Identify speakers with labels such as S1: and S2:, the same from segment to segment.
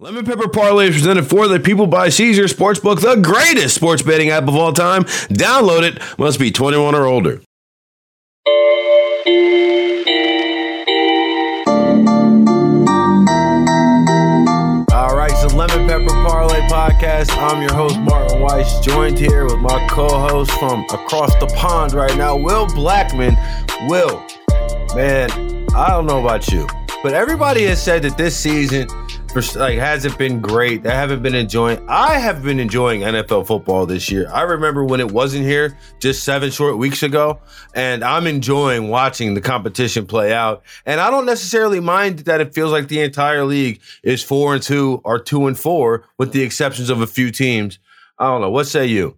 S1: Lemon Pepper Parlay is presented for the people by Caesar Sportsbook, the greatest sports betting app of all time. Download it. Must be 21 or older. All right, so Lemon Pepper Parlay Podcast. I'm your host, Martin Weiss, joined here with my co-host from across the pond right now, Will Blackmon. Will, man, I don't know about you, but everybody has said that this season – for like hasn't been great. I haven't been enjoying. I have been enjoying NFL football this year. I remember when it wasn't here just seven short weeks ago, and I'm enjoying watching the competition play out. And I don't necessarily mind that it feels like the entire league is four and two or two and four, with the exceptions of a few teams. I don't know. What say you?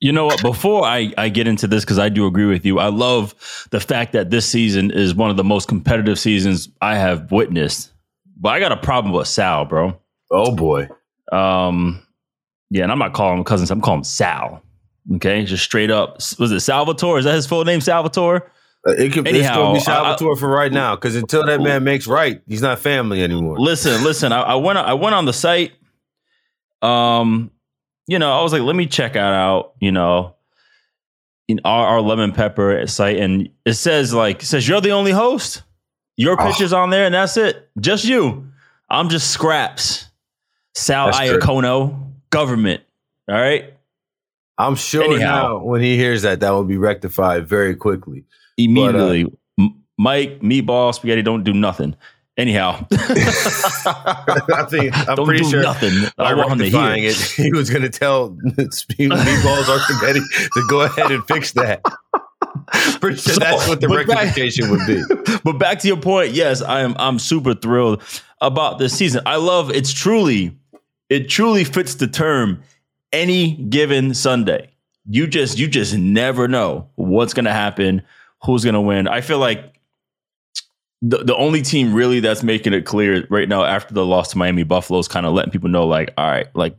S2: You know what? Before I, I get into this, because I do agree with you, I love the fact that this season is one of the most competitive seasons I have witnessed but I got a problem with Sal, bro.
S1: Oh boy.
S2: Um, yeah, and I'm not calling him cousins. I'm calling him Sal. Okay, just straight up. Was it Salvatore? Is that his full name, Salvatore?
S1: Uh, it could Anyhow, be Salvatore I, for right now, because until that man makes right, he's not family anymore.
S2: Listen, listen. I, I went. I went on the site. Um, you know, I was like, let me check out out. You know, in our, our lemon pepper site, and it says like, it says you're the only host. Your oh. picture's oh. on there, and that's it. Just you. I'm just scraps. Sal Iacono, government. All right.
S1: I'm sure Anyhow, now when he hears that, that will be rectified very quickly.
S2: Immediately. But, uh, Mike, meatball, spaghetti don't do nothing. Anyhow,
S1: I think I'm Don't pretty sure nothing. I want him to hear. it. He was going to tell meatballs or spaghetti to go ahead and fix that. Pretty sure so, that's what the rectification back, would be.
S2: But back to your point, yes, I am. I'm super thrilled about this season. I love. It's truly, it truly fits the term. Any given Sunday, you just you just never know what's going to happen, who's going to win. I feel like the the only team really that's making it clear right now after the loss to Miami Buffalo is kind of letting people know, like, all right, like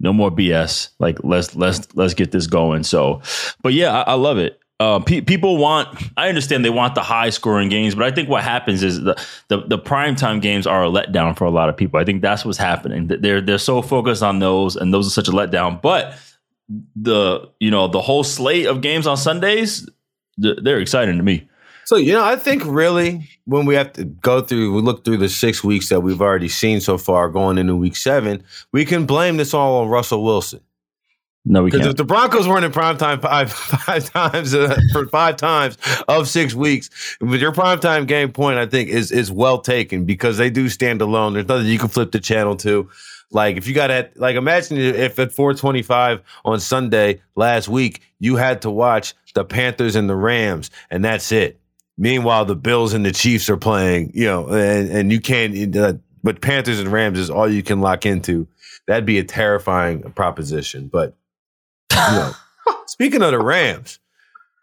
S2: no more BS. Like let's let's let's get this going. So, but yeah, I, I love it uh, pe- people want. I understand they want the high scoring games, but I think what happens is the the, the primetime games are a letdown for a lot of people. I think that's what's happening. They're they're so focused on those, and those are such a letdown. But the you know the whole slate of games on Sundays, they're exciting to me.
S1: So you know, I think really when we have to go through, we look through the six weeks that we've already seen so far, going into week seven, we can blame this all on Russell Wilson.
S2: No, we can't.
S1: Because if the Broncos weren't in prime time five, five times uh, for five times of six weeks, with your prime time game point, I think is is well taken because they do stand alone. There's nothing you can flip the channel to. Like if you got at like imagine if at 425 on Sunday last week you had to watch the Panthers and the Rams and that's it. Meanwhile, the Bills and the Chiefs are playing, you know, and, and you can't. Uh, but Panthers and Rams is all you can lock into. That'd be a terrifying proposition. But know, speaking of the Rams,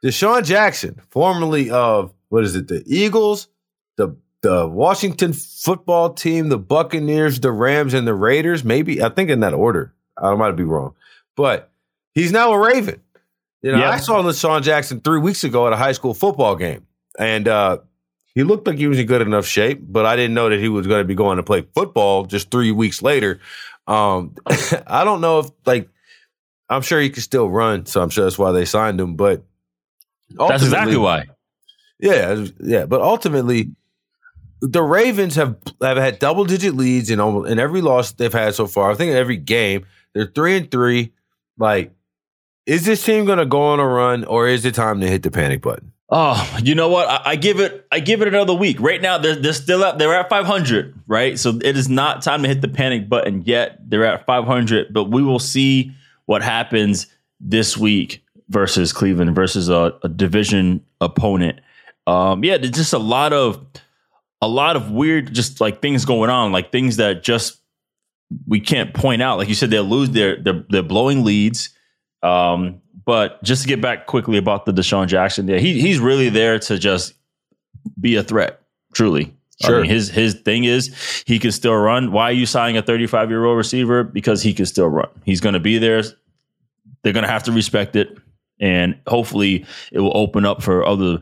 S1: DeSean Jackson, formerly of what is it, the Eagles, the the Washington football team, the Buccaneers, the Rams, and the Raiders. Maybe I think in that order. I might be wrong, but he's now a Raven. You know. I saw DeSean Jackson three weeks ago at a high school football game, and uh, he looked like he was in good enough shape. But I didn't know that he was going to be going to play football just three weeks later. Um, I don't know if like I'm sure he can still run, so I'm sure that's why they signed him. But
S2: that's exactly why.
S1: Yeah, yeah. But ultimately, the Ravens have have had double digit leads in almost in every loss they've had so far. I think in every game they're three and three. Like, is this team going to go on a run, or is it time to hit the panic button?
S2: Oh, you know what? I, I, give it. I give it another week. Right now, they're they're still at they're at 500. Right, so it is not time to hit the panic button yet. They're at 500, but we will see what happens this week versus Cleveland versus a, a division opponent. Um, yeah, there's just a lot of a lot of weird, just like things going on, like things that just we can't point out. Like you said, they'll lose their they're, they're blowing leads. Um, but just to get back quickly about the DeSean Jackson, yeah, he he's really there to just be a threat, truly. Sure. I mean, his his thing is he can still run. Why are you signing a 35 year old receiver? Because he can still run. He's going to be there. They're going to have to respect it, and hopefully, it will open up for other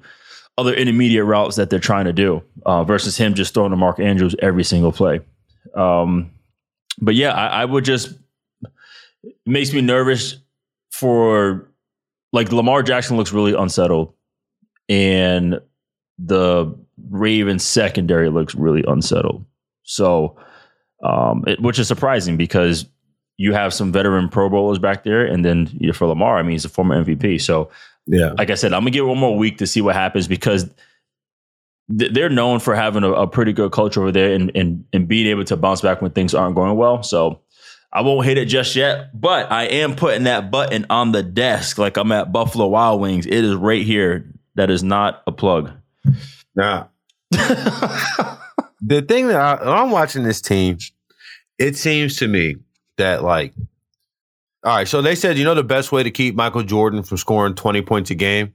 S2: other intermediate routes that they're trying to do uh, versus him just throwing to Mark Andrews every single play. Um, but yeah, I, I would just it makes me nervous for like Lamar Jackson looks really unsettled, and the Ravens secondary looks really unsettled. So, um, it, which is surprising because you have some veteran Pro Bowlers back there, and then you know, for Lamar, I mean, he's a former MVP. So,
S1: Yeah.
S2: like I said, I'm gonna give it one more week to see what happens because th- they're known for having a, a pretty good culture over there and, and and being able to bounce back when things aren't going well. So I won't hit it just yet, but I am putting that button on the desk like I'm at Buffalo Wild Wings. It is right here. That is not a plug.
S1: Nah. the thing that I, I'm watching this team, it seems to me that like, all right, so they said you know the best way to keep Michael Jordan from scoring 20 points a game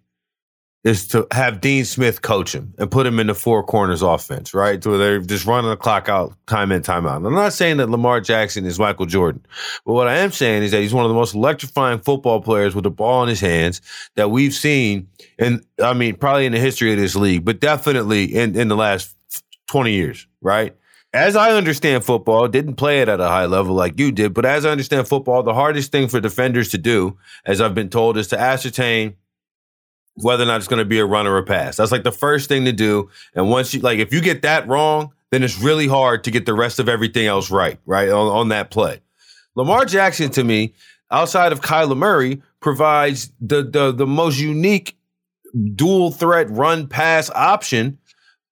S1: is to have Dean Smith coach him and put him in the four corners offense, right? So they're just running the clock out, time in, time out. I'm not saying that Lamar Jackson is Michael Jordan, but what I am saying is that he's one of the most electrifying football players with the ball in his hands that we've seen, and I mean probably in the history of this league, but definitely in in the last 20 years, right? As I understand football, didn't play it at a high level like you did, but as I understand football, the hardest thing for defenders to do, as I've been told, is to ascertain whether or not it's going to be a run or a pass. That's like the first thing to do. And once you like, if you get that wrong, then it's really hard to get the rest of everything else right, right on, on that play. Lamar Jackson, to me, outside of Kyler Murray, provides the the the most unique dual threat run pass option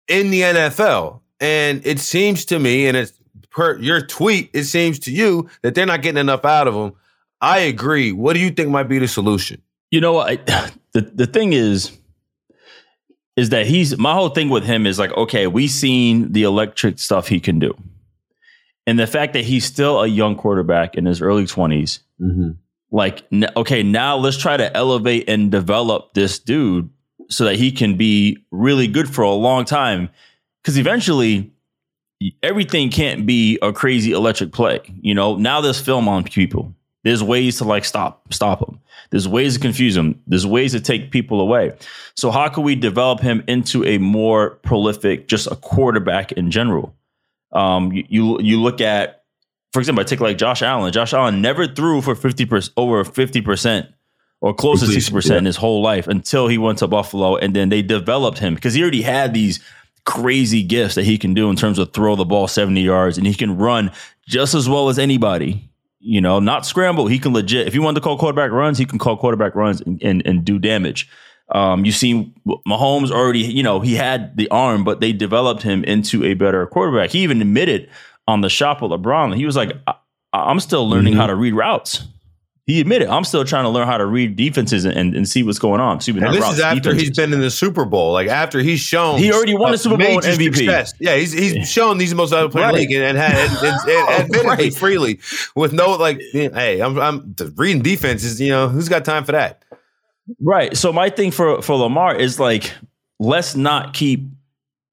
S1: in the NFL. And it seems to me, and it's per your tweet, it seems to you that they're not getting enough out of him. I agree. What do you think might be the solution?
S2: You know what? I, the the thing is, is that he's my whole thing with him is like, okay, we seen the electric stuff he can do, and the fact that he's still a young quarterback in his early 20s mm-hmm. like, n- okay, now let's try to elevate and develop this dude so that he can be really good for a long time. Because eventually, everything can't be a crazy electric play. You know, now there's film on people. There's ways to like stop stop him. There's ways to confuse him. There's ways to take people away. So how can we develop him into a more prolific, just a quarterback in general? Um, you you, you look at, for example, I take like Josh Allen. Josh Allen never threw for fifty percent over fifty percent or close to sixty percent in his whole life until he went to Buffalo, and then they developed him because he already had these crazy gifts that he can do in terms of throw the ball 70 yards and he can run just as well as anybody. You know, not scramble. He can legit. If you want to call quarterback runs, he can call quarterback runs and, and, and do damage. Um, you see, Mahomes already, you know, he had the arm, but they developed him into a better quarterback. He even admitted on the shop with LeBron, he was like, I, I'm still learning
S1: Mhm.
S2: how to read routes. He admitted, I'm still trying to learn how to read defenses and, and see what's going on. Me,
S1: And this is after he's been in the Super Bowl. Like after he's shown
S2: He already won
S1: a
S2: the Super Bowl MVP.
S1: success. Yeah, he's he's shown these most valuable player in the
S2: Right.
S1: league and, and had and, and,
S2: Right.
S1: freely with no like. Hey, I'm I'm reading defenses. You know who's got time for that?
S2: Right. So my thing for for Lamar is like, let's not keep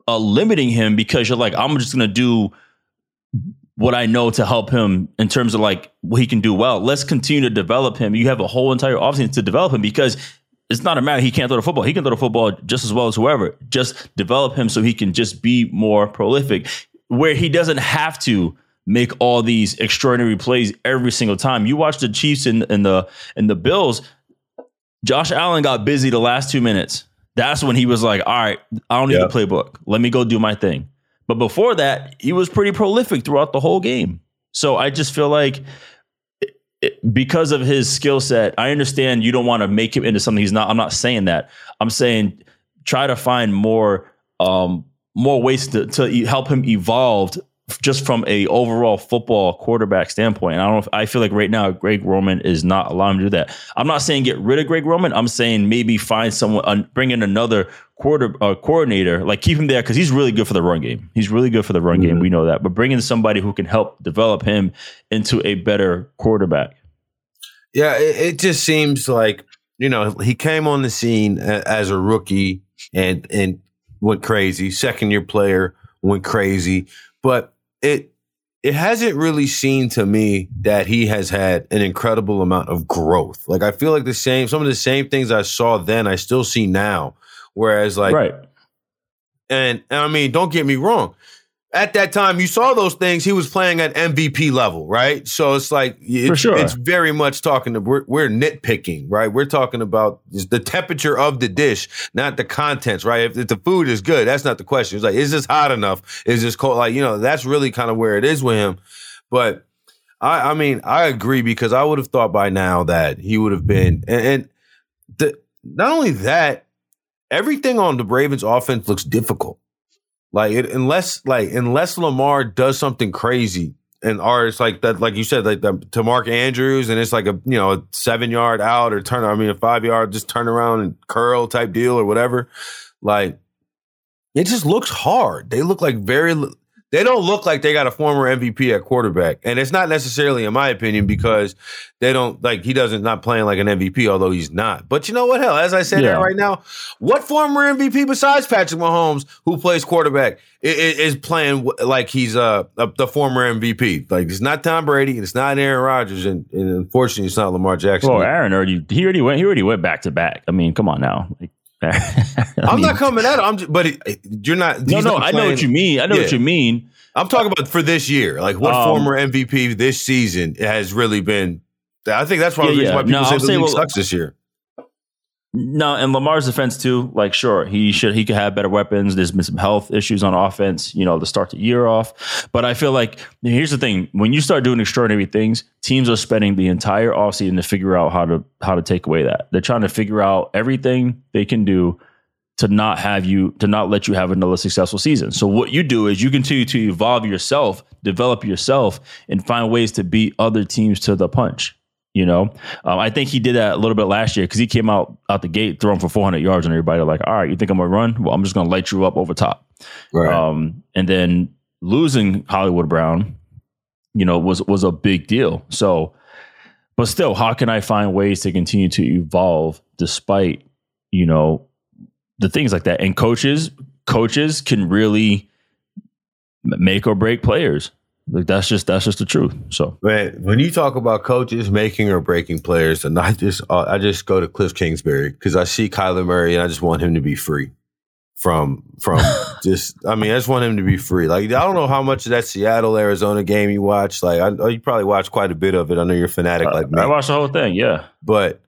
S2: uh, limiting him because you're like, I'm just gonna do what I know to help him in terms of like what he can do well. Let's continue to develop him. You have a whole entire offseason to develop him because it's not a matter he can't throw the football. He can throw the football just as well as whoever. Just develop him so he can just be more prolific, where he doesn't have to make all these extraordinary plays every single time. You watch the Chiefs and, and the and the Bills. Josh Allen got busy the last two minutes. That's when he was like, "All right, I don't need
S1: Yeah.
S2: the playbook. Let me go do my thing." But before that, he was pretty prolific throughout the whole game. So I just feel like because of his skill set, I understand you don't want to make him into something he's not. I'm not saying that. I'm saying try to find more um, more ways to, to help him evolve just from a overall football quarterback standpoint. And I don't know if I feel like right now Greg Roman is not allowing him to do that. I'm not saying get rid of Greg Roman. I'm saying maybe find someone, uh, bring in another quarter uh, coordinator, like keep him there because he's really good for the run game. He's really good for the run game.
S1: Mhm.
S2: We know that. But bring in somebody who can help develop him into a better quarterback.
S1: Yeah, it, it just seems like you know he came on the scene as a rookie and and went crazy. Second year player went crazy, but it it hasn't really seemed to me that he has had an incredible amount of growth. Like I feel like the same some of the same things I saw then I still see now. Whereas like
S2: right.
S1: and, and I mean, don't get me wrong. At that time you saw those things, he was playing at MVP level, right? So it's like it's,
S2: sure.
S1: it's very much talking to we're, we're nitpicking, right? We're talking about the temperature of the dish, not the contents, right? If, if the food is good, that's not the question. It's like, is this hot enough? Is this cold? Like, you know, that's really kind of where it is with him. But I, I mean, I agree because I would have thought by now that he would have been, and, and the, not only that, everything on the Ravens offense looks difficult. Like it, unless like unless Lamar does something crazy and or it's like that, like you said, like the, to Mark Andrews, and it's like a you know a seven yard out or turn, I mean a five yard just turn around and curl type deal or whatever. Like it just looks hard. They look like very. They don't look like they got a former MVP at quarterback, and it's not necessarily, in my opinion, because they don't like he doesn't not playing like an MVP, although he's not. But you know what? Hell, as I said
S2: Yeah.
S1: that right now, what former MVP besides Patrick Mahomes, who plays quarterback, i- i- is playing like he's uh, a, the former MVP? Like it's not Tom Brady, and it's not Aaron Rodgers, and, and unfortunately, it's not Lamar Jackson.
S2: Well, Aaron already he already went he already went back to back. I mean, come on now. Like,
S1: I'm
S2: mean,
S1: not coming at him. I'm just, but it, you're not.
S2: No, no,
S1: not
S2: I know what you mean. I know what you mean.
S1: I'm talking about for this year. Like what
S2: Um,
S1: former MVP this season has really been. I think that's why,
S2: Yeah, yeah.
S1: why people
S2: No,
S1: say the league
S2: well-
S1: sucks this year.
S2: No, and Lamar's defense too, like sure, he should he could have better weapons. There's been some health issues on offense, you know, to start the year off. But I feel like here's the thing: when you start doing extraordinary things, teams are spending the entire offseason to figure out how to how to take away that. They're trying to figure out everything they can do to not have you to not let you have another successful season. So what you do is you continue to evolve yourself, develop yourself, and find ways to beat other teams to the punch. You know, um, I think he did that a little bit last year because he came out out the gate throwing for 400 yards, and everybody like, all right, you think I'm gonna run? Well, I'm just gonna light you up over top.
S1: Right.
S2: Um, and then losing Hollywood Brown, you know, was was a big deal. So, but still, how can I find ways to continue to evolve despite you know the things like that? And coaches, coaches can really make or break players. Like that's just that's just the truth. So
S1: Man, when you talk about coaches making or breaking players, and I just uh, I just go to Cliff Kingsbury because I see Kyler Murray and I just want him to be free from from just. I mean, I just want him to be free. Like I don't know how much of that Seattle Arizona game you watched. Like I, you probably watched quite a bit of it. I know you're fanatic like me.
S2: I watched the whole thing. Yeah,
S1: But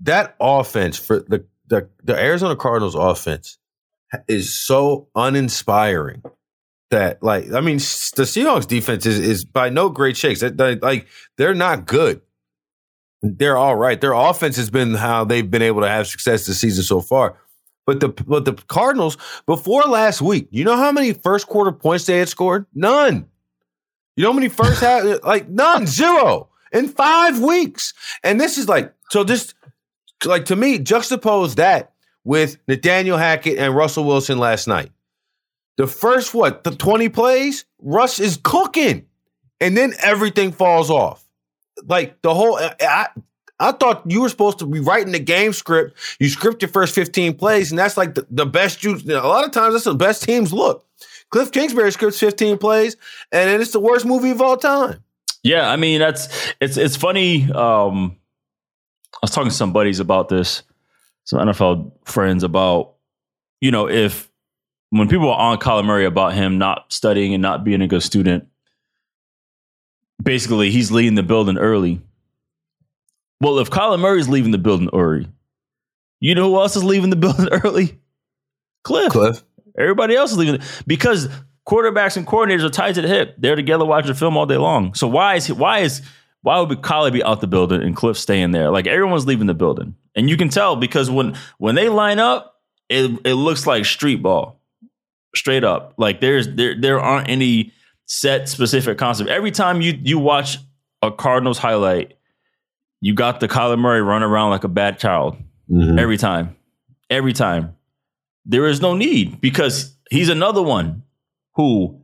S1: that offense for the the, the Arizona Cardinals offense is so uninspiring that like I mean the Seahawks defense is is by no great shakes. They- they- like they're not good. They're all right. Their offense has been how they've been able to have success this season so far. But the but the Cardinals before last week, you know how many first quarter points they had scored? None. You know how many first half like none, zero in five weeks. And this is like so just like to me, juxtapose that with Nathaniel Hackett and Russell Wilson last night. The first what, the 20 plays, Russ is cooking. And then everything falls off. Like the whole I I thought you were supposed to be writing the game script. You script your first 15 plays, and that's like the, the best you a lot of times that's the best teams look. Cliff Kingsbury scripts 15 plays, and then it's the worst movie of all time.
S2: yeah. I mean, that's it's it's funny. Um, I was talking to some buddies about this, some NFL friends about you know if when people are on Kyler Murray about him not studying and not being a good student, basically he's leaving the building early. Well, if Kyler Murray's leaving the building early, you know who else is leaving the building early? Cliff.
S1: Cliff.
S2: Everybody else is leaving because quarterbacks and coordinators are tied to the hip. They're together watching the film all day long. So why is why is why would Kyler be out the building and Cliff staying there? Like everyone's leaving the building, and you can tell because when when they line up, it it looks like street ball, straight up. Like there's there there aren't any set specific concept. Every time you you watch a Cardinals highlight, you got the Kyler Murray run around like a bad child
S1: Mhm.
S2: every time. Every time. There is no need because he's another one who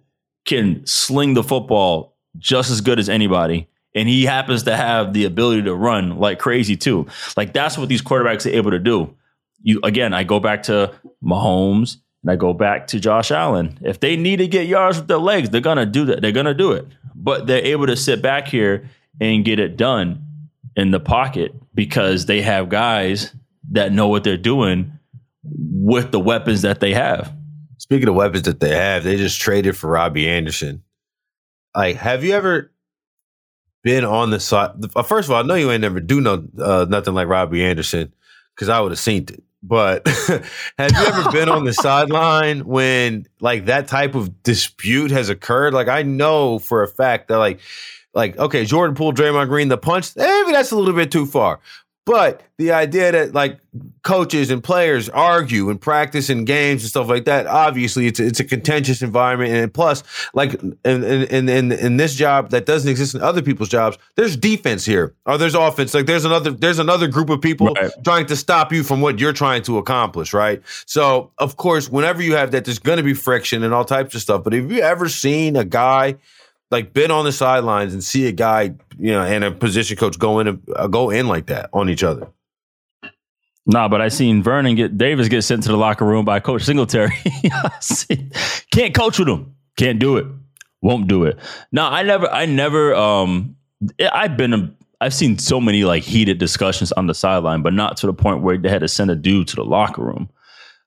S2: can sling the football just as good as anybody. And he happens to have the ability to run like crazy too. Like that's what these quarterbacks are able to do. You again, I go back to Mahomes and I go back to Josh Allen. If they need to get yards with their legs, they're gonna do that. They're gonna do it. But they're able to sit back here and get it done in the pocket because they have guys that know what they're doing with the weapons that they have.
S1: Speaking of weapons that they have, they just traded for Robbie Anderson. Like, have you ever been on the side? First of all, I know you ain't never do no uh, nothing like Robbie Anderson because I would have seen it. But have you ever been on the sideline when like that type of dispute has occurred? Like, I know for a fact that like, like okay, Jordan Poole, Draymond Green, the punch, maybe that's a little bit too far. But the idea that like coaches and players argue and practice in games and stuff like that, obviously it's a, it's a contentious environment. And plus, like in, in, in, in this job that doesn't exist in other people's jobs, there's defense here or there's offense. Like there's another there's another group of people
S2: Right.
S1: trying to stop you from what you're trying to accomplish, right? So of course, whenever you have that, there's gonna be friction and all types of stuff. But have you ever seen a guy like been on the sidelines and see a guy, you know, and a position coach go in uh, go in like that on each other?
S2: Nah, but I seen Vernon get Davis get sent to the locker room by Coach Singletary. Can't coach with him. Can't do it. Won't do it. No, I never. I never. Um, I've been. A, I've seen so many like heated discussions on the sideline, but not to the point where they had to send a dude to the locker room.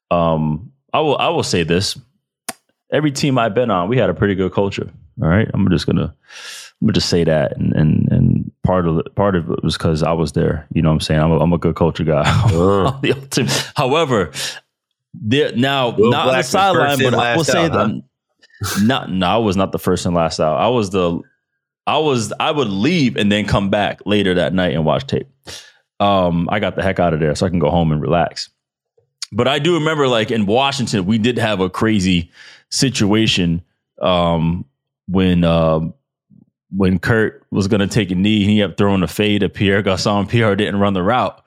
S2: Um, I will. I will say this: every team I've been on, we had a pretty good culture. All right, I'm just gonna. I'm gonna just say that, and and and part of it, part of it was because I was there. You know, what I'm saying I'm a, I'm a good culture guy.
S1: Uh.
S2: Ultimate- However, there now
S1: Will
S2: not on the sideline, but I will say
S1: out, huh?
S2: that not no, I was not the first and last out. I was the I was I would leave and then come back later that night and watch tape. Um, I got the heck out of there so I can go home and relax. But I do remember like in Washington, we did have a crazy situation um when uh, when Kirk was gonna take a knee, he kept throwing a fade to Pierre Garçon. Pierre didn't run the route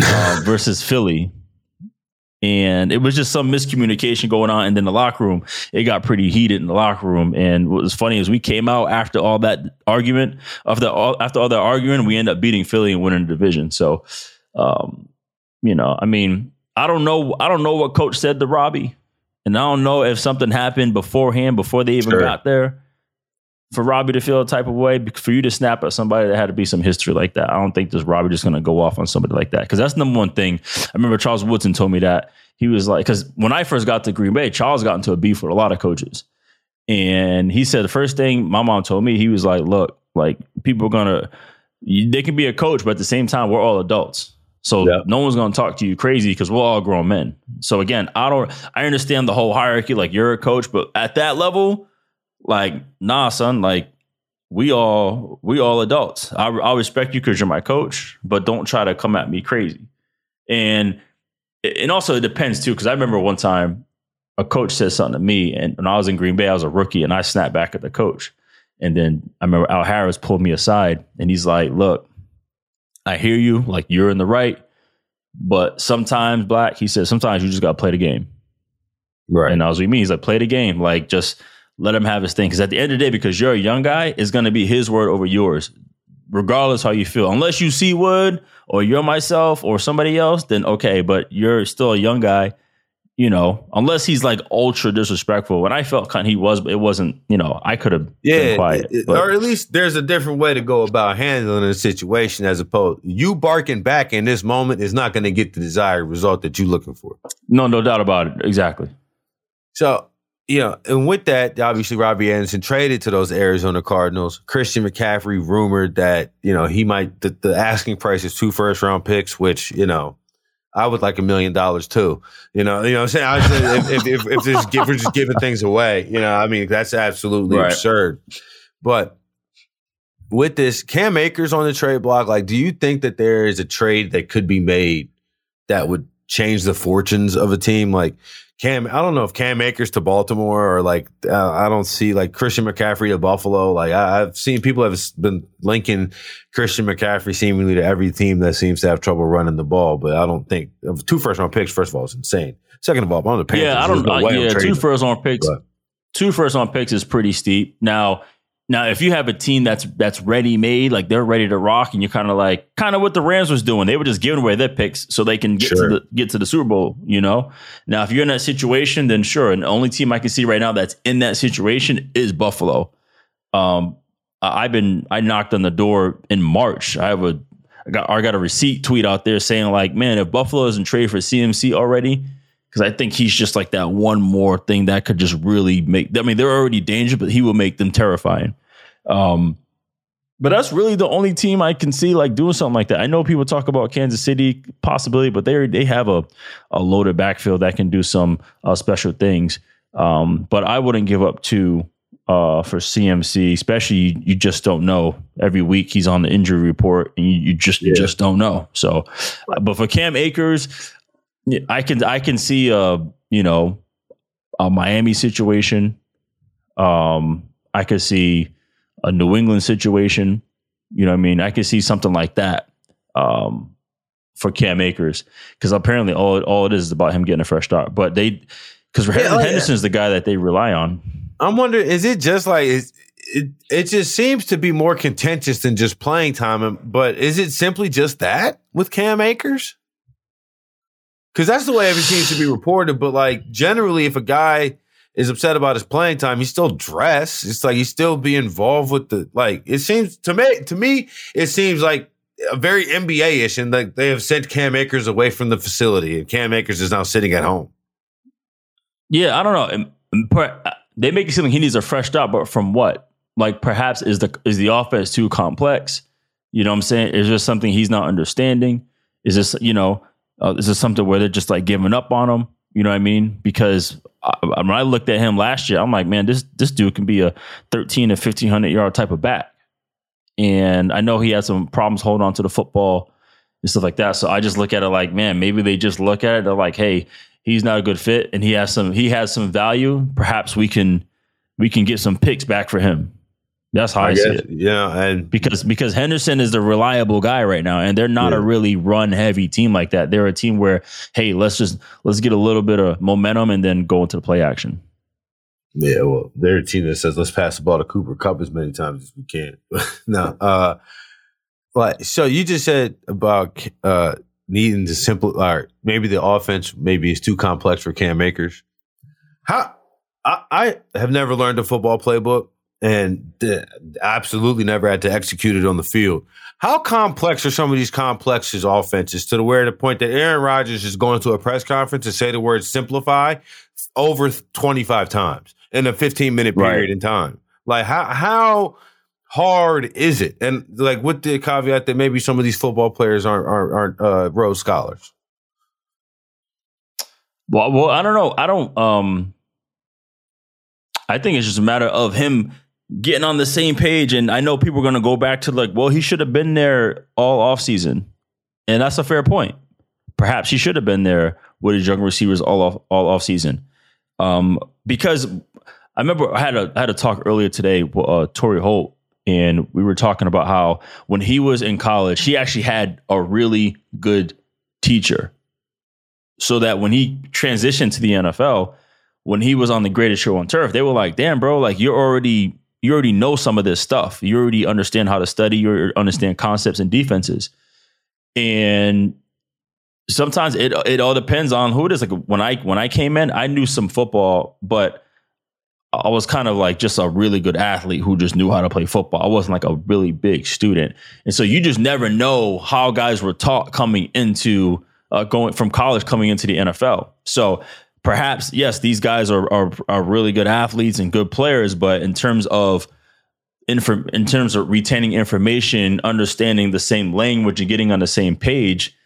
S2: uh, versus Philly. And it was just some miscommunication going on. And then the locker room, it got pretty heated in the locker room. And what was funny is we came out after all that argument, after all, after all that arguing, we ended up beating Philly and winning the division. So, um, you know, I mean, I don't know, I don't know what coach said to Robbie, and I don't know if something happened beforehand before they even
S1: Sure.
S2: got there. For Robbie to feel a type of way, for you to snap at somebody that had to be some history like that, I don't think this Robbie just going to go off on somebody like that because that's number one thing. I remember Charles Woodson told me that he was like, because when I first got to Green Bay, Charles got into a beef with a lot of coaches, and he said the first thing my mom told me, he was like, "Look, like people are gonna, they can be a coach, but at the same time, we're all adults." So
S1: Yeah.
S2: no one's going to talk to you crazy because we're all grown men. So again, I don't, I understand the whole hierarchy. Like you're a coach, but at that level, like nah, son, like we all, we all adults. I, I respect you because you're my coach, but don't try to come at me crazy. And and also it depends too because I remember one time a coach said something to me, and when I was in Green Bay, I was a rookie, and I snapped back at the coach. And then I remember Al Harris pulled me aside, and he's like, "Look, I hear you. Like you're in the right, but sometimes, Black, he said, sometimes you just got to play the game."
S1: Right.
S2: And I was with me. He's like, play the game. Like, just let him have his thing. Because at the end of the day, because you're a young guy, it's going to be his word over yours, regardless how you feel. Unless you see Wood or you're myself or somebody else, then okay. But you're still a young guy, you know. Unless he's like ultra disrespectful. And I felt kind of he was, but it wasn't. You know, I could have
S1: Yeah,
S2: been quiet.
S1: it- or at least there's a different way to go about handling a situation as opposed you barking back in this moment is not going to get the desired result that you're looking for.
S2: no, no doubt about it. Exactly.
S1: So, you know, and with that, obviously Robbie Anderson traded to those Arizona Cardinals. Christian McCaffrey rumored that, you know, he might the, the asking price is two first round picks, which, you know, I would like a million dollars too. You know, you know what I'm saying? I was, if, if, if, this, if we're just giving things away, you know, I mean, that's absolutely
S2: Right.
S1: absurd. But with this, Cam Akers on the trade block, like, do you think that there is a trade that could be made that would change the fortunes of a team? Like, Cam, I don't know if Cam Akers to Baltimore or like uh, I don't see like Christian McCaffrey to Buffalo. Like I, I've seen people have been linking Christian McCaffrey seemingly to every team that seems to have trouble running the ball, but I don't think two first round picks. First of all, is insane. Second of all, I'm the Panthers.
S2: Yeah, I don't.
S1: No
S2: uh, yeah, two
S1: trading.
S2: round picks.
S1: But-
S2: Two first round picks is pretty steep. Now, now if you have a team that's that's ready made, like they're ready to rock, and you're kind of like kind of what the Rams was doing. They were just giving away their picks so they can get
S1: Sure.
S2: to the get to the Super Bowl. You know. Now, if you're in that situation, then sure. And the only team I can see right now that's in that situation is Buffalo. Um, I- I've been I knocked on the door in March. I have a I got I got a receipt tweet out there saying like, man, if Buffalo doesn't trade for CMC already, because I think he's just like that one more thing that could just really make. I mean, they're already dangerous, but he will make them terrifying. Um, but that's really the only team I can see like doing something like that. I know people talk about Kansas City possibility, but they they have a a loaded backfield that can do some uh, special things. Um, but I wouldn't give up two uh, for CMC, especially you, you, just don't know. Every week he's on the injury report, and you, you just yeah. just don't know. So, but for Cam Akers, I can I can see a you know a Miami situation. Um, I could see a New England situation. You know, I mean, I could see something like that um, for Cam Akers because apparently all all it is is about him getting a fresh start. But they because yeah, oh, Henderson is yeah. the guy that they rely on.
S1: I'm wondering, is it just like it, it just seems to be more contentious than just playing time, but is it simply just that with Cam Akers? Because that's the way everything seems to be reported. But like generally, if a guy is upset about his playing time, he's still dressed. It's like he's still be involved with the like. It seems to me, to me, it seems like a very NBA ish, and like they have sent Cam Akers away from the facility, and Cam Akers is now sitting at home.
S2: Yeah, I don't know. Uh, they make it seem like he needs a fresh start, but from what? Like perhaps is the is the offense too complex? You know what I'm saying? Is there something he's not understanding? Is this you know? Uh, is this something where they're just like giving up on him? You know what I mean? Because when I looked at him last year, I'm like, man, this this dude can be a 13 to 1500 yard type of back. And I know he had some problems holding on to the football and stuff like that. So I just look at it like, man, maybe they just look at it. They're like, hey, he's not a good fit, and he has some he has some value. Perhaps we can we can get some picks back for him. That's how I, I see it.
S1: Yeah, and
S2: because because Henderson is the reliable guy right now, and they're not yeah. a really run heavy team like that. They're a team where hey, let's just let's get a little bit of momentum and then go into the play action.
S1: Yeah, well, they're a team that says let's pass the ball to Cooper Kupp as many times as we can. no, uh, but so you just said about uh needing to simple or maybe the offense maybe is too complex for Cam Akers. How I, I have never learned a football playbook and absolutely never had to execute it on the field. How complex are some of these complexes offenses to the where the point that Aaron Rodgers is going to a press conference to say the word simplify over 25 times in a 15 minute period right. in time? Like how how hard is it? And like with the caveat that maybe some of these football players aren't aren't, aren't uh, Rhodes scholars.
S2: Well, well, I don't know. I don't. Um, I think it's just a matter of him getting on the same page. And I know people are going to go back to like, well, he should have been there all off season, and that's a fair point. Perhaps he should have been there with his young receivers all off all off season, um, because I remember I had a I had a talk earlier today with uh, Torry Holt, and we were talking about how when he was in college, he actually had a really good teacher, so that when he transitioned to the NFL, when he was on the greatest show on turf, they were like, "Damn, bro, like you're already you already know some of this stuff. You already understand how to study. You understand concepts and defenses. And sometimes it it all depends on who it is. Like when I when I came in, I knew some football, but I was kind of like just a really good athlete who just knew how to play football. I wasn't like a really big student, and so you just never know how guys were taught coming into uh, going from college coming into the NFL. So perhaps yes, these guys are, are are really good athletes and good players, but in terms of infor- in terms of retaining information, understanding the same language, and getting on the same page,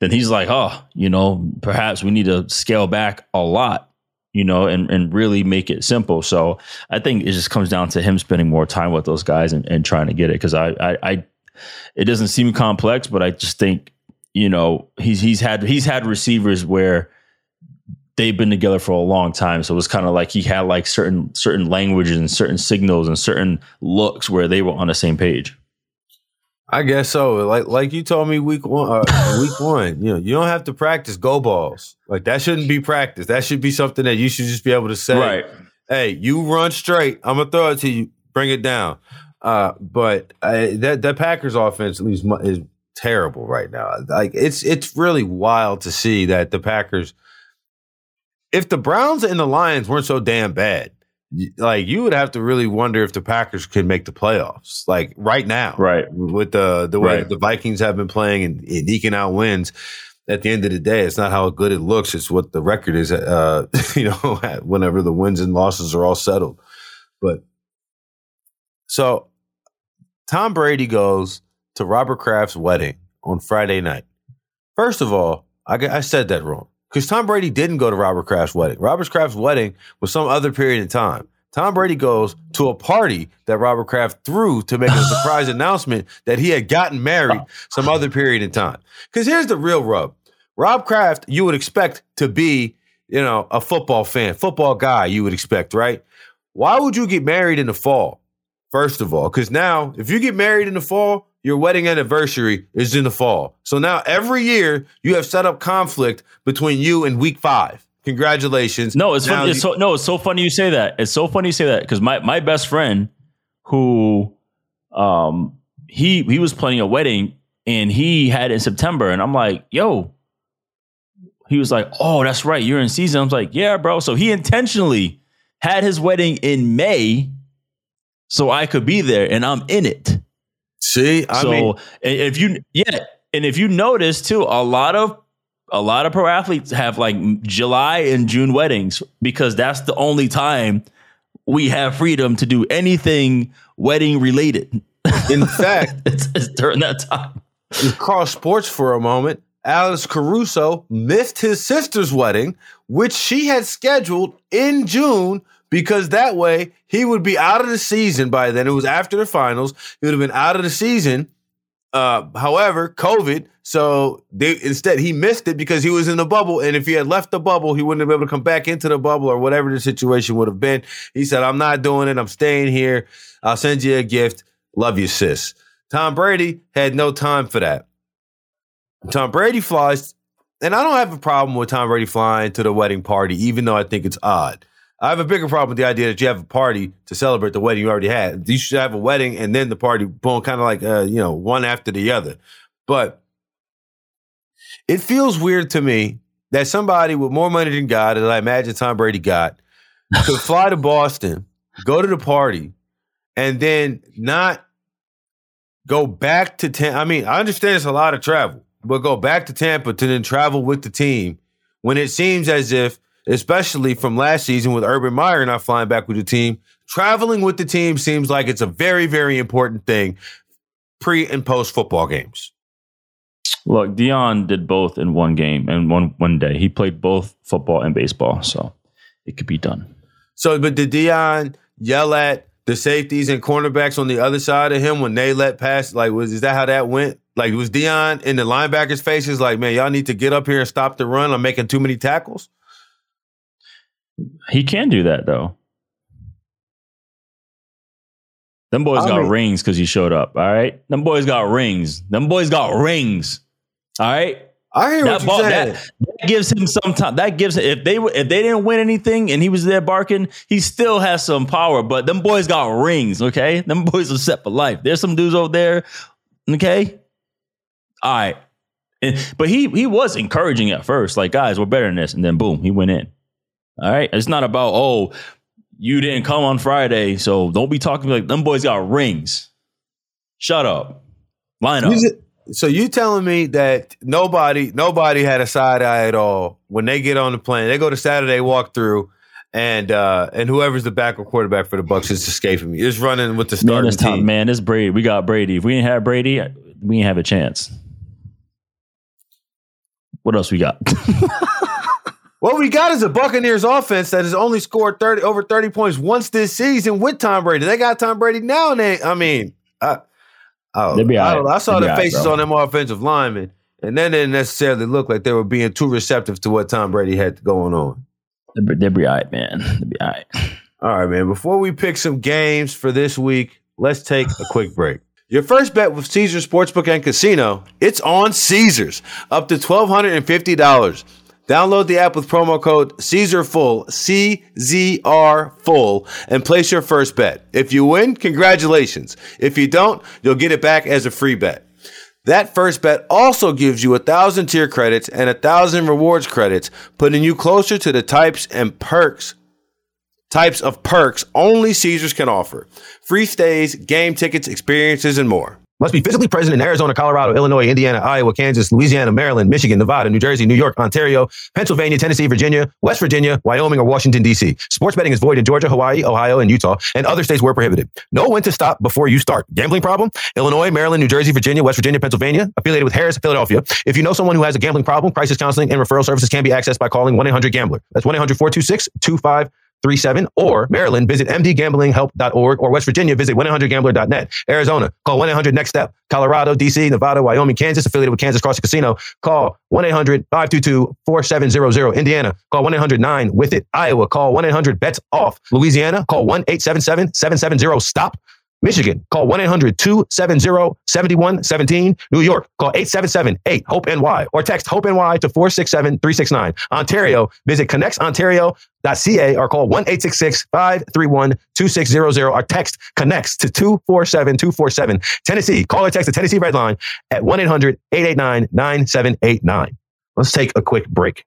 S2: then he's like, oh, you know, perhaps we need to scale back a lot, you know, and and really make it simple. So I think it just comes down to him spending more time with those guys and, and trying to get it because I, I I it doesn't seem complex, but I just think you know he's he's had he's had receivers where they've been together for a long time. So it was kind of like he had like certain certain languages and certain signals and certain looks where they were on the same page.
S1: I guess so. Like like you told me week one, uh, week one. You know, you don't have to practice go balls. Like that shouldn't be practice. That should be something that you should just be able to say.
S2: Right.
S1: Hey, you run straight. I'm gonna throw it to you. Bring it down. Uh, but uh, that that Packers offense at least is terrible right now. Like it's it's really wild to see that the Packers if the Browns and the Lions weren't so damn bad, like you would have to really wonder if the Packers could make the playoffs, like right now,
S2: right?
S1: With the the way right. the Vikings have been playing and, and eking out wins, at the end of the day, it's not how good it looks; it's what the record is. Uh, you know, whenever the wins and losses are all settled. But so, Tom Brady goes to Robert Kraft's wedding on Friday night. First of all, I, I said that wrong because Tom Brady didn't go to Robert Kraft's wedding. Robert Kraft's wedding was some other period in time. Tom Brady goes to a party that Robert Kraft threw to make a surprise announcement that he had gotten married some other period in time. Because here's the real rub Rob Kraft, you would expect to be, you know, a football fan, football guy, you would expect, right? Why would you get married in the fall? First of all, because now if you get married in the fall, your wedding anniversary is in the fall. So now every year you have set up conflict between you and week five. Congratulations.
S2: No, it's, funny, it's so no, it's so funny you say that. It's so funny you say that because my my best friend, who, um, he he was planning a wedding and he had it in September, and I'm like, yo. He was like, "Oh, that's right, you're in season." I was like, "Yeah, bro." So he intentionally had his wedding in May, so I could be there, and I'm in it.
S1: See, I
S2: so
S1: mean,
S2: if you yeah, and if you notice too, a lot of a lot of pro athletes have like July and June weddings because that's the only time we have freedom to do anything wedding related.
S1: in fact,
S2: it's, it's during that time.
S1: cross sports for a moment. Alex Caruso missed his sister's wedding, which she had scheduled in June because that way he would be out of the season by then. It was after the finals. He would have been out of the season. Uh, however, COVID, so they, instead he missed it because he was in the bubble. And if he had left the bubble, he wouldn't have been able to come back into the bubble or whatever the situation would have been. He said, I'm not doing it. I'm staying here. I'll send you a gift. Love you, sis. Tom Brady had no time for that. Tom Brady flies, and I don't have a problem with Tom Brady flying to the wedding party, even though I think it's odd. I have a bigger problem with the idea that you have a party to celebrate the wedding you already had. You should have a wedding and then the party, boom, kind of like uh, you know, one after the other. But it feels weird to me that somebody with more money than God, that I imagine Tom Brady got, could fly to Boston, go to the party, and then not go back to Tampa. I mean, I understand it's a lot of travel, but go back to Tampa to then travel with the team when it seems as if, especially from last season with Urban Meyer not flying back with the team, traveling with the team seems like it's a very, very important thing pre and post football games.
S2: Look, Deion did both in one game and one one day. He played both football and baseball, so it could be done.
S1: So, but did Deion yell at the safeties and cornerbacks on the other side of him when they let pass? Like, was is that how that went? Like, was Deion in the linebackers' faces like, man, y'all need to get up here and stop the run? I'm making too many tackles.
S2: He can do that though. Them boys
S1: I
S2: got rings because he showed up. All right, them boys got rings. Them boys got rings. All right,
S1: I hear what
S2: that
S1: you
S2: ball
S1: saying.
S2: that, that gives him some time. That gives if they if they didn't win anything and he was there barking, he still has some power. But them boys got rings. Okay, them boys are set for life. There's some dudes over there. Okay, all right. And, but he he was encouraging at first, like guys, we're better than this, and then boom, he went in. All right, it's not about oh, you didn't come on Friday, so don't be talking like them boys got rings. Shut up, line up.
S1: So you telling me that nobody nobody had a side eye at all when they get on the plane? They go to Saturday walkthrough, and uh and whoever's the backup quarterback for the Bucks is escaping me. Is running with the
S2: Man,
S1: starting
S2: time,
S1: team.
S2: man. It's Brady. We got Brady. If we didn't have Brady, we didn't have a chance. What else we got?
S1: What we got is a Buccaneers offense that has only scored thirty over thirty points once this season with Tom Brady. They got Tom Brady now, and they. I mean, I, I,
S2: be
S1: I,
S2: all
S1: don't know.
S2: right.
S1: I saw
S2: They'll be
S1: the faces
S2: bro.
S1: on them offensive linemen, and then they didn't necessarily look like they were being too receptive to what Tom Brady had going on.
S2: They'll be, be all right, man. They'll be all right.
S1: All right, man. Before we pick some games for this week, let's take a quick break. Your first bet with Caesars Sportsbook and Casino, it's on Caesars, up to $1,250. Download the app with promo code CZRFULL, C-Z-R full, and place your first bet. If you win, congratulations. If you don't, you'll get it back as a free bet. That first bet also gives you a thousand tier credits and a thousand rewards credits, putting you closer to the types and perks types of perks only Caesars can offer. Free stays, game tickets, experiences, and more. Must be physically present in Arizona, Colorado, Illinois, Indiana, Iowa, Kansas, Louisiana, Maryland, Michigan, Nevada, New Jersey, New York, Ontario, Pennsylvania, Tennessee, Virginia, West Virginia, Wyoming, or Washington, D.C. Sports betting is void in Georgia, Hawaii, Ohio, and Utah, and other states where prohibited. Know when to stop before you start. Gambling problem? Illinois, Maryland, New Jersey, Virginia, West Virginia, Pennsylvania, affiliated with Harrah's, Philadelphia. If you know someone who has a gambling problem, crisis counseling and referral services can be accessed by calling 1 800 Gambler. That's 1 800 426 2537. Or Maryland, visit mdgamblinghelp.org. Or West Virginia, visit 1-800-GAMBLER.net. Arizona, call 1-800-NEXT-STEP. Colorado, D.C., Nevada, Wyoming, Kansas, affiliated with Kansas Crossing Casino. Call 1-800-522-4700. Indiana, call 1-800-9-WITH-IT. Iowa, call 1-800-BETS-OFF. Louisiana, call 1-877-770-STOP. Michigan, call 1-800-270-7117. New York, call 877-8-HOPE-NY or text HOPE-NY to 467-369. Ontario, visit connexontario.ca or call 1-866-531-2600 or text connects to 247-247. Tennessee, call or text the Tennessee Red Line at 1-800-889-9789. Let's take a quick break.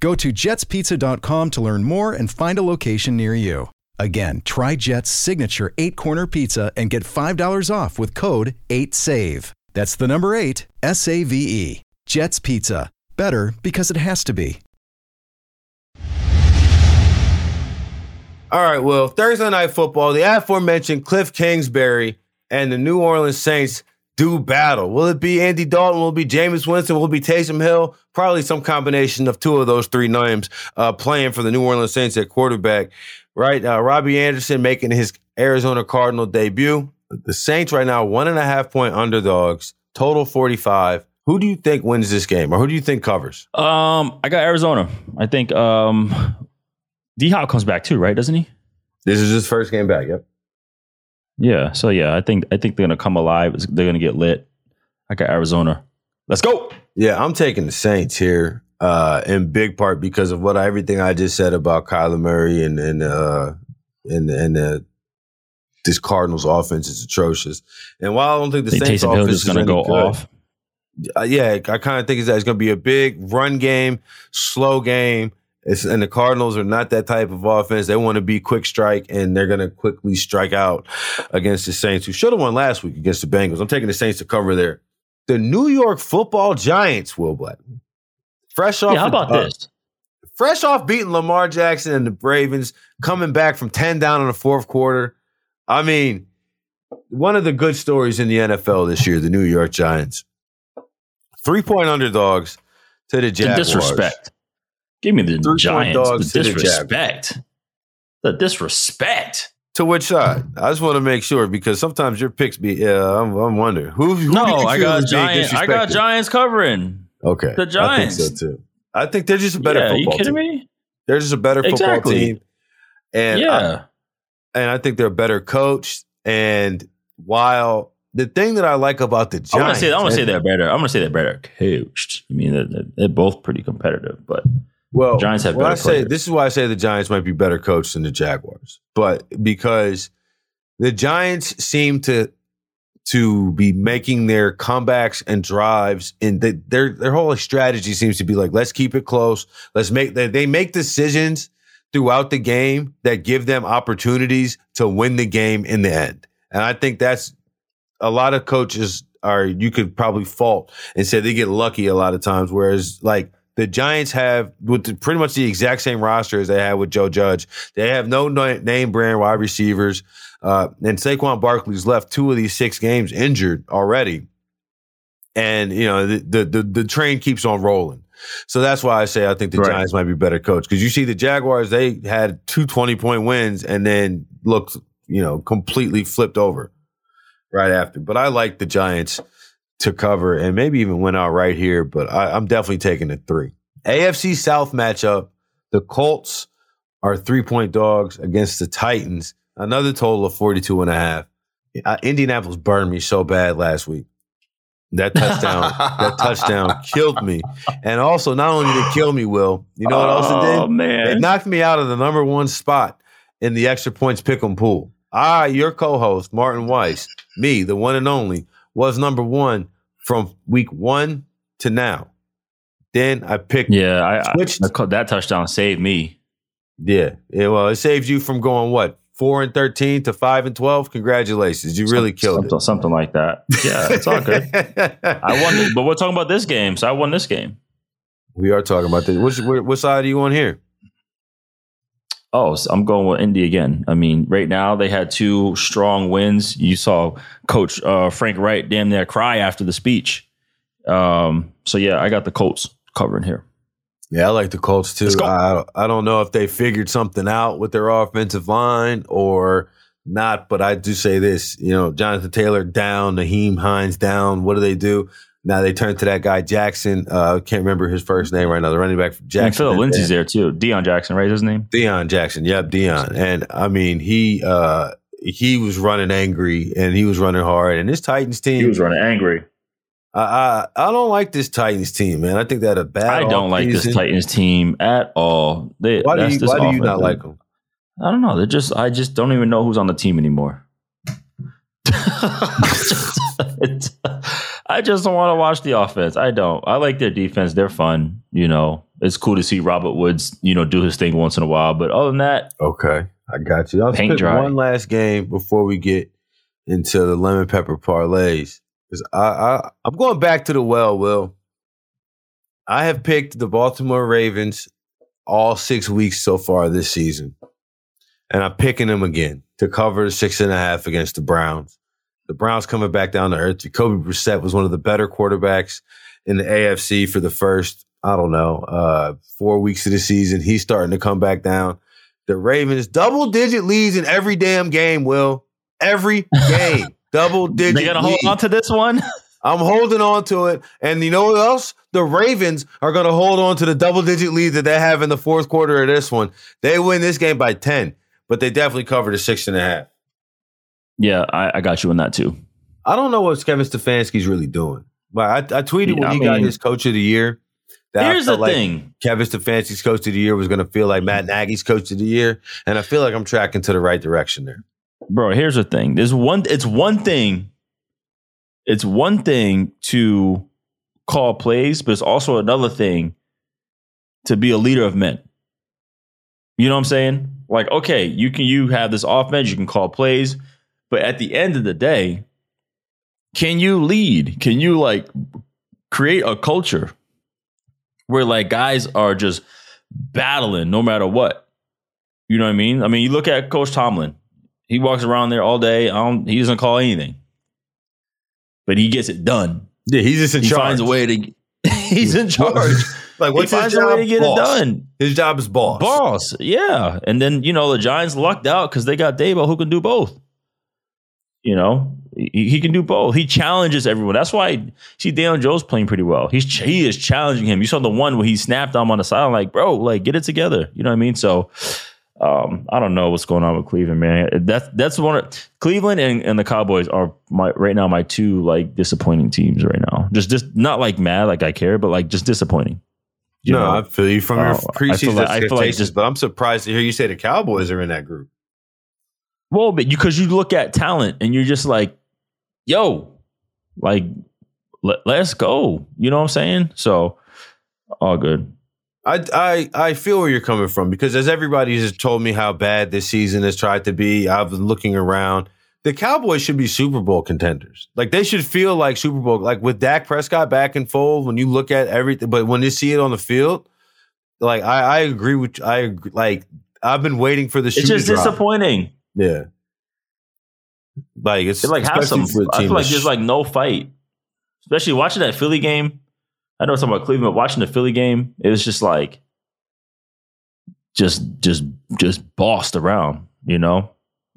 S3: Go to jetspizza.com to learn more and find a location near you. Again, try Jet's signature eight corner pizza and get $5 off with code 8SAVE. That's the number eight, S A V E. Jet's Pizza. Better because it has to be.
S1: All right, well, Thursday night football, the aforementioned Cliff Kingsbury and the New Orleans Saints do battle. Will it be Andy Dalton? Will it be Jameis Winston? Will it be Taysom Hill? Probably some combination of two of those three names uh, playing for the New Orleans Saints at quarterback, right? Uh, Robbie Anderson making his Arizona Cardinal debut. The Saints right now, one and a half point underdogs, total 45. Who do you think wins this game or who do you think covers?
S2: Um, I got Arizona. I think um D Hop comes back too, right? Doesn't he?
S1: This is his first game back. Yep.
S2: Yeah. So yeah, I think I think they're gonna come alive. They're gonna get lit. I got Arizona. Let's go.
S1: Yeah, I'm taking the Saints here, uh, in big part because of what I, everything I just said about Kyler Murray and and uh and and uh, this Cardinals offense is atrocious. And while I don't think the
S2: Think
S1: Saints
S2: Taysom
S1: offense
S2: is
S1: is
S2: gonna go
S1: good,
S2: off.
S1: uh, yeah, I kind of think that it's going to be a big run game, slow game. It's, and the Cardinals are not that type of offense. They want to be quick strike, and they're going to quickly strike out against the Saints, who should have won last week against the Bengals. I'm taking the Saints to cover there. The New York Football Giants, Will Black, fresh off,
S2: Yeah, how about
S1: uh,
S2: this?
S1: fresh off beating Lamar Jackson and the Ravens, coming back from 10 down in the fourth quarter. I mean, one of the good stories in the NFL this year, the New York Giants. Three point underdogs to the
S2: The
S1: Jaguars.
S2: disrespect. Give me the
S1: Three-point
S2: Giants. The
S1: to the
S2: disrespect. The disrespect.
S1: To which side? I just want to make sure because sometimes your picks be. Yeah, I'm, I'm wondering who. who
S2: No, I got Giants. I got? Giants covering.
S1: Okay,
S2: the Giants.
S1: I think so too. I think they're just a better
S2: yeah, are you kidding
S1: team.
S2: me?
S1: They're just a better football team, and I,
S2: yeah.
S1: and I think they're better coached. And while the thing that I like about the Giants,
S2: I'm gonna say I'm gonna say they're better. I'm gonna say they're better coached. I mean, they're- they're both pretty competitive, but
S1: Well,
S2: Giants have
S1: when I say
S2: players.
S1: this is why I say the Giants might be better coached than the Jaguars, but because the Giants seem to to be making their comebacks and drives, and the, their their whole strategy seems to be like, let's keep it close. Let's make they, they make decisions throughout the game that give them opportunities to win the game in the end, and I think that's a lot of coaches are you could probably fault and say they get lucky a lot of times, whereas like the Giants have with pretty much the exact same roster as they had with Joe Judge. They have no name brand wide receivers, uh, and Saquon Barkley's left two of these six games injured already. and you know the the the, the train keeps on rolling. So that's why I say I think the
S2: Right.
S1: Giants might be better coached because you see the Jaguars they had two 20 point wins and then looked you know completely flipped over right after. But I like the Giants to cover and maybe even win out right here. But I, I'm definitely taking the three. AFC South matchup: the Colts are three point dogs against the Titans. Another total of 42 and a half. Indianapolis burned me so bad last week. That touchdown, that touchdown killed me. And also, not only did it kill me, Will, you know what else it did?
S2: Oh man.
S1: It knocked me out of the number one spot in the extra points pick 'em pool. I, your co-host, Martin Weiss, me, the one and only, was number one from week one to now. Then I picked
S2: yeah, I, I,
S1: Switched-
S2: I caught that touchdown saved me.
S1: Yeah. yeah. Well, it saves you from going what? Four and thirteen to five and twelve. Congratulations. You really killed
S2: something, something like that. Yeah, it's all good. I won, it, but we're talking about this game, so I won this game.
S1: we are talking about this. Which, what side are you on here?
S2: Oh, so I'm going with Indy again. I mean, right now they had two strong wins. You saw Coach uh, Frank Reich damn near cry after the speech. Um, so yeah, I got the Colts covering here.
S1: Yeah, I like the Colts too. I, I don't know if they figured something out with their offensive line or not, but I do say this, you know, Jonathan Taylor down, Nyheim Hines down. What do they do? Now they turn to that guy Jackson. Uh, I can't remember his first name right now. The running back from
S2: And
S1: Jackson.
S2: Phil
S1: And-
S2: Lindsay's there too. Deion Jackson, right? His name.
S1: Deion Jackson. Yep, Deion. And I mean, he uh he was running angry and he was running hard. And this Titans team, he was
S2: running angry.
S1: I, I I don't like this Titans team, man. I think that a bad.
S2: I don't like this. Titans team at all. They,
S1: Why do you Why do you not like them?
S2: I don't know. They're just I just don't even know who's on the team anymore. I just don't want to watch the offense. I don't. I like their defense. They're fun. You know, it's cool to see Robert Woods, you know, do his thing once in a while. But other than that,
S1: Okay, I got you. I'll pick one last game before we get into the lemon pepper parlays. Because I, I I'm going back to the well. Will I have picked the Baltimore Ravens all six weeks so far this season, and I'm picking them again to cover the six and a half against the Browns. The Browns coming back down to earth. Jacoby Brissett was one of the better quarterbacks in the AFC for the first, I don't know, uh, four weeks of the season. He's starting to come back down. The Ravens double digit leads in every damn game. Will every game double digit.
S2: they got to hold
S1: lead.
S2: on to this one.
S1: I'm holding on to it. And you know what else? The Ravens are going to hold on to the double digit lead that they have in the fourth quarter of this one. They win this game by 10, but they definitely cover the six and a half.
S2: Yeah, I, I got you in that too.
S1: I don't know what Kevin Stefanski's really doing. But I, I tweeted
S2: Yeah,
S1: when
S2: I
S1: he got
S2: mean-
S1: his coach of the year. that I
S2: Here's the
S1: like
S2: thing.
S1: Kevin Stefanski's coach of the year was going to feel like Matt Nagy's coach of the year. And I feel like I'm tracking to the right direction there.
S2: bro here's the thing there's one it's one thing it's one thing to call plays but it's also another thing to be a leader of men you know what i'm saying like okay you can you have this offense you can call plays but at the end of the day can you lead can you like create a culture where like guys are just battling no matter what you know what i mean i mean you look at coach tomlin he walks around there all day. He doesn't call anything, but he gets it done.
S1: Yeah, he's just in
S2: he
S1: charge.
S2: finds a way to. He's in charge.
S1: like,
S2: he
S1: what's his
S2: finds a way to get
S1: Boss.
S2: it done.
S1: His job is boss.
S2: Boss, yeah. And then you know the Giants lucked out because they got Daboll who can do both. You know he, he can do both. He challenges everyone. That's why see Daniel Jones playing pretty well. He's he is challenging him. You saw the one where he snapped him on the side. like, bro, like get it together. You know what I mean? So um, I don't know what's going on with Cleveland, man. That's that's one of Cleveland and, and the Cowboys are my right now my two like disappointing teams right now. Just just not like mad, like I care, but like just disappointing. You
S1: no,
S2: know?
S1: I feel you from
S2: Oh,
S1: your
S2: I feel
S1: preseason
S2: like- I feel like
S1: expectations,
S2: just-
S1: but I'm surprised to hear you say the Cowboys are in that group.
S2: Well, but you because you look at talent and you're just like, yo, like let, let's go. You know what I'm saying? So all good.
S1: I, I I feel where you're coming from because as everybody has told me how bad this season has tried to be, I've been looking around. The Cowboys should be Super Bowl contenders. Like they should feel like Super Bowl. Like with Dak Prescott back and fold, when you look at everything, but when you see it on the field, like I, I agree with I like I've been waiting for the
S2: It's just
S1: drop.
S2: disappointing.
S1: Yeah, like it's
S2: It like have some.
S1: especially for a
S2: I feel like there's like no fight. especially watching that Philly game. I know talking about Cleveland, but watching the Philly game, it was just like just just just bossed around, you know.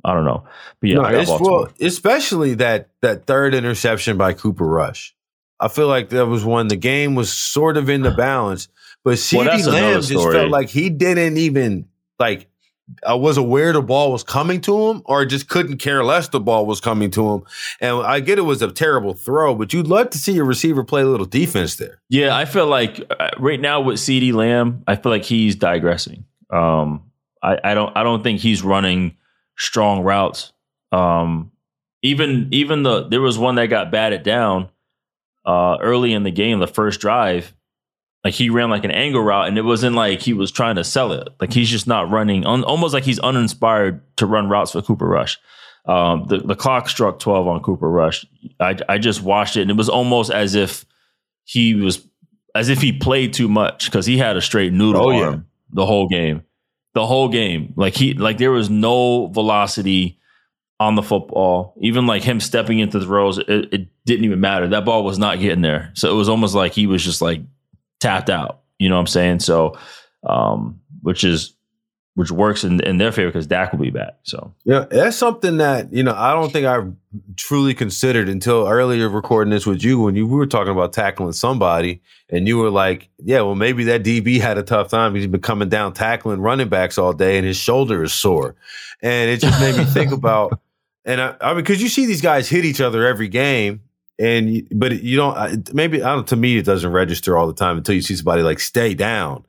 S2: I don't know, but yeah,
S1: No, it's, well, especially that that third interception by Cooper Rush. I feel like that was when the game was sort of in the balance, but
S2: Well, that's another
S1: Lamb just felt like he didn't even like. I was aware the ball was coming to him, or just couldn't care less the ball was coming to him. And I get it was a terrible throw, but you'd love to see your receiver play a little defense there.
S2: Yeah, I feel like uh, right now with CeeDee Lamb, I feel like he's digressing. Um, I, I don't I don't think he's running strong routes. Um, even even the there was one that got batted down uh, early in the game, the first drive. Like he ran like an angle route, and it wasn't like he was trying to sell it. Like he's just not running, un, almost like he's uninspired to run routes for Cooper Rush. Um, the the clock struck twelve on Cooper Rush. I I just watched it, and it was almost as if he was as if he played too much because he had a straight noodle
S1: Oh, yeah.
S2: the whole game. The whole game. Like he like there was no velocity on the football. Even like him stepping into the throws, it, it didn't even matter. That ball was not getting there. So it was almost like he was just like tapped out. You know what I'm saying? So um which is which works in, in their favor because Dak will be back. So
S1: Yeah, that's something that you know I don't think I truly considered until earlier recording this with you when you we were talking about tackling somebody, and you were like, "Yeah, well, maybe that DB had a tough time because he's been coming down tackling running backs all day, and his shoulder is sore." And it just made me think about, and I, I mean, because you see these guys hit each other every game, and you, but you don't. Maybe I don't. To me, it doesn't register all the time until you see somebody like stay down,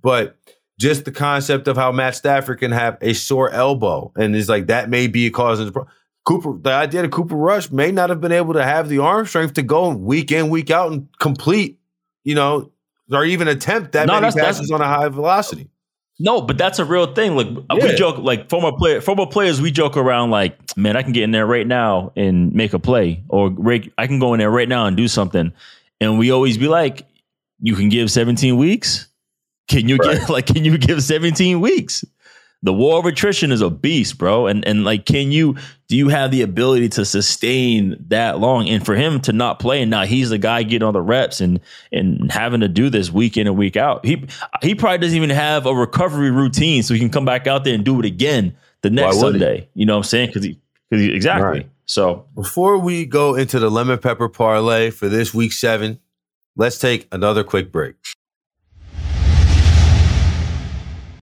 S1: but just the concept of how Matt Stafford can have a sore elbow, and it's like that may be a cause of the Cooper. The idea that Cooper Rush may not have been able to have the arm strength to go week in, week out, and complete, you know, or even attempt that
S2: No,
S1: many passes on a high velocity.
S2: No, but that's a real thing. Like
S1: Yeah.
S2: we joke, like former player, former players, we joke around like, man, I can get in there right now and make a play, or I can go in there right now and do something. And we always be like, you can give 17 weeks. Can you give like can you give 17 weeks? The war of attrition is a beast, bro. And and like, can you do you have the ability to sustain that long? And for him to not play, and now he's the guy getting all the reps and and having to do this week in and week out. He he probably doesn't even have a recovery routine, so he can come back out there and do it again the next
S1: would he?
S2: Sunday. You know what I'm saying? Because he, cause he exactly.
S1: Right.
S2: So
S1: Before we go into the lemon pepper parlay for this week seven, let's take another quick break.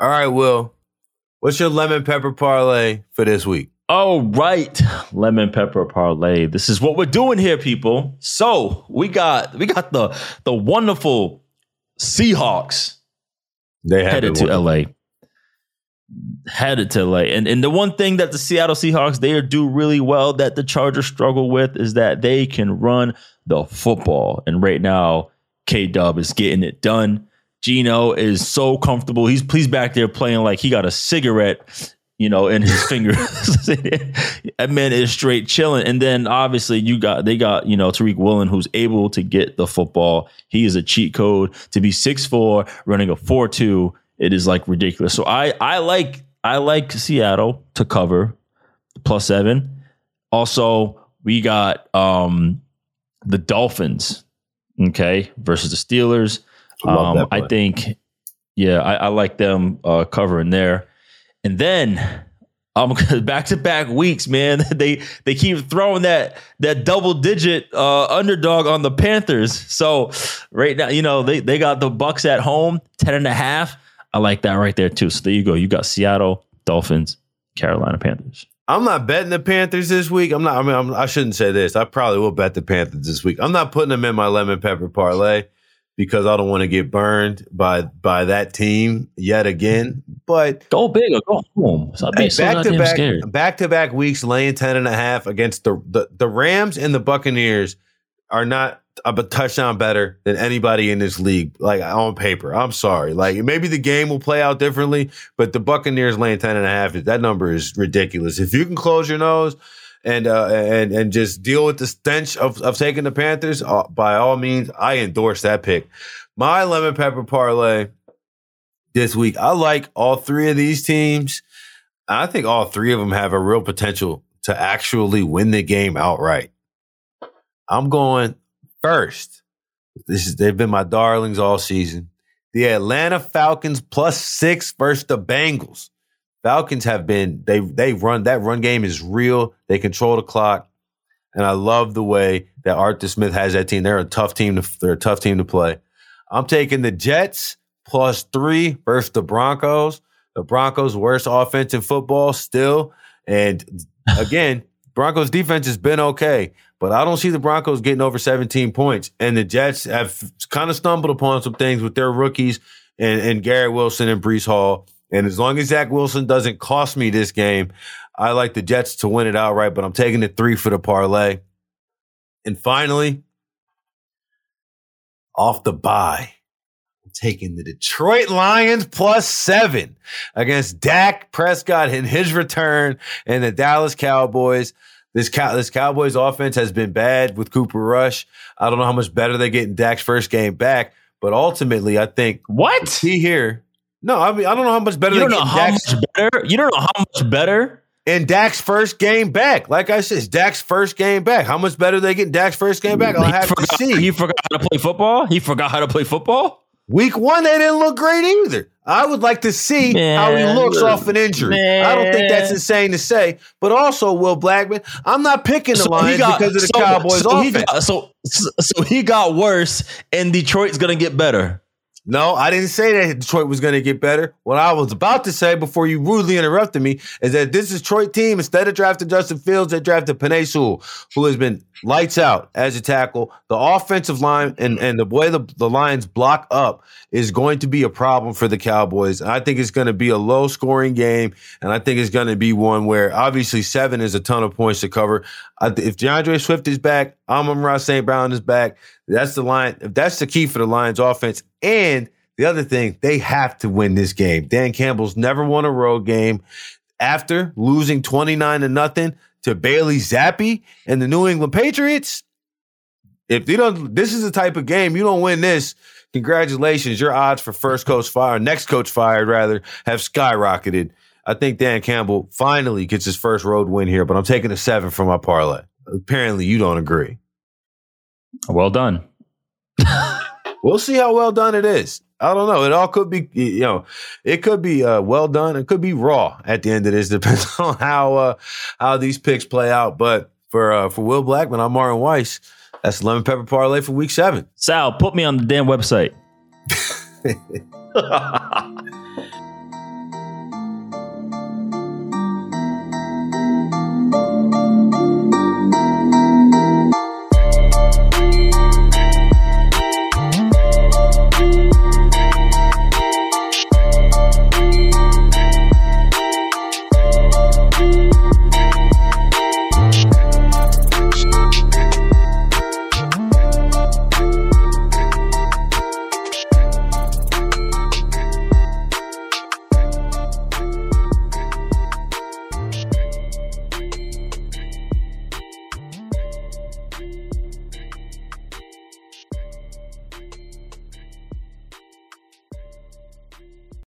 S1: All right, Will, what's your lemon pepper parlay for this week?
S2: All right, lemon pepper parlay. This is what we're doing here, people. So we got we got the the wonderful Seahawks
S1: They
S2: headed to LA. Headed to LA. And and the one thing that the Seattle Seahawks they do really well that the Chargers struggle with is that they can run the football. And right now, K Dub is getting it done. Geno is so comfortable. He's he's back there playing like he got a cigarette, you know, in his finger. that man is straight chilling. And then obviously you got they got, you know, Tariq Woolen who's able to get the football. He is a cheat code to be 6'4, running a 4-2. It is like ridiculous. So I I like I like Seattle to cover plus seven. Also, we got um the Dolphins, okay, versus the Steelers. Um, I think, yeah, I, I like them uh, covering there. And then Um, back to back weeks, man. They they keep throwing that that double digit uh, underdog on the Panthers. So right now, you know they they got the Bucks at home, 10 and a half. I like that right there too. So there you go. You got Seattle Dolphins, Carolina Panthers.
S1: I'm not betting the Panthers this week. I'm not. I mean, I'm, I should not say this. I probably will bet the Panthers this week. I'm not putting them in my lemon pepper parlay because I don't want to get burned by by that team yet again. But
S2: go big or go home.
S1: so back to back, scared. back to back weeks laying 10 and a half against the, the the Rams and the Buccaneers are not a touchdown better than anybody in this league, like on paper. I'm sorry. Like maybe the game will play out differently, but the Buccaneers laying 10 and a half, that number is ridiculous. If you can close your nose and uh, and and just deal with the stench of, of taking the Panthers, uh, by all means, I endorse that pick. My lemon pepper parlay this week. I like all three of these teams. I think all three of them have a real potential to actually win the game outright. I'm going first. This is they've been my darlings all season. The Atlanta Falcons plus six versus the Bengals. Falcons have been they they run that run game is real. They control the clock, and I love the way that Arthur Smith has that team. They're a tough team to they're a tough team to play. I'm taking the Jets plus three versus the Broncos. The Broncos worst offense in football still, and again, Broncos defense has been okay, but I don't see the Broncos getting over 17 points. And the Jets have kind of stumbled upon some things with their rookies and, and Garrett Wilson and Breece Hall. And as long as Zach Wilson doesn't cost me this game, I like the Jets to win it outright, but I'm taking the three for the parlay. And finally, off the bye, I'm taking the Detroit Lions plus seven against Dak Prescott in his return and the Dallas Cowboys. This cow, this Cowboys offense has been bad with Cooper Rush. I don't know how much better they get in Dak's first game back, but ultimately, I think
S2: what
S1: he here no, I mean I don't know how much better.
S2: You don't know how Dak's, much better. You don't know how much better.
S1: In Dak's first game back, like I said, Dak's first game back. How much better they get Dak's first game back? I'll he have
S2: forgot,
S1: to see.
S2: He forgot how to play football. He forgot how to play football.
S1: Week one, they didn't look great either. I would like to see man, how he looks off an injury. Man. I don't think that's insane to say. But also, Will Blackmon, I'm not picking the so Lions got, because of the so, Cowboys
S2: so
S1: offense.
S2: He got, so, so he got worse, and Detroit's going to get better.
S1: No, I didn't say that Detroit was going to get better. What I was about to say before you rudely interrupted me is that this Detroit team, instead of drafting Justin Fields, they drafted Penei Sewell, who has been lights out as a tackle. The offensive line and, and the way the, the Lions block up is going to be a problem for the Cowboys. I think it's going to be a low scoring game, and I think it's going to be one where obviously seven is a ton of points to cover. If D'Andre Swift is back, Amon-Ra St. Brown is back. That's the line. If that's the key for the Lions offense. And the other thing, they have to win this game. Dan Campbell's never won a road game after losing 29 to nothing to Bailey Zappe and the New England Patriots. If you don't, this is the type of game you don't win this. Congratulations, your odds for first coach fired, next coach fired rather, have skyrocketed. I think Dan Campbell finally gets his first road win here, but I'm taking a seven for my parlay. Apparently, you don't agree.
S2: Well done.
S1: we'll see how well done it is. I don't know. It all could be, you know, it could be uh, well done. It could be raw at the end of this. Depends on how uh, how these picks play out. But for uh, for Will Blackmon, I'm Martin Weiss. That's lemon pepper parlay for week seven.
S2: Sal, put me on the damn website.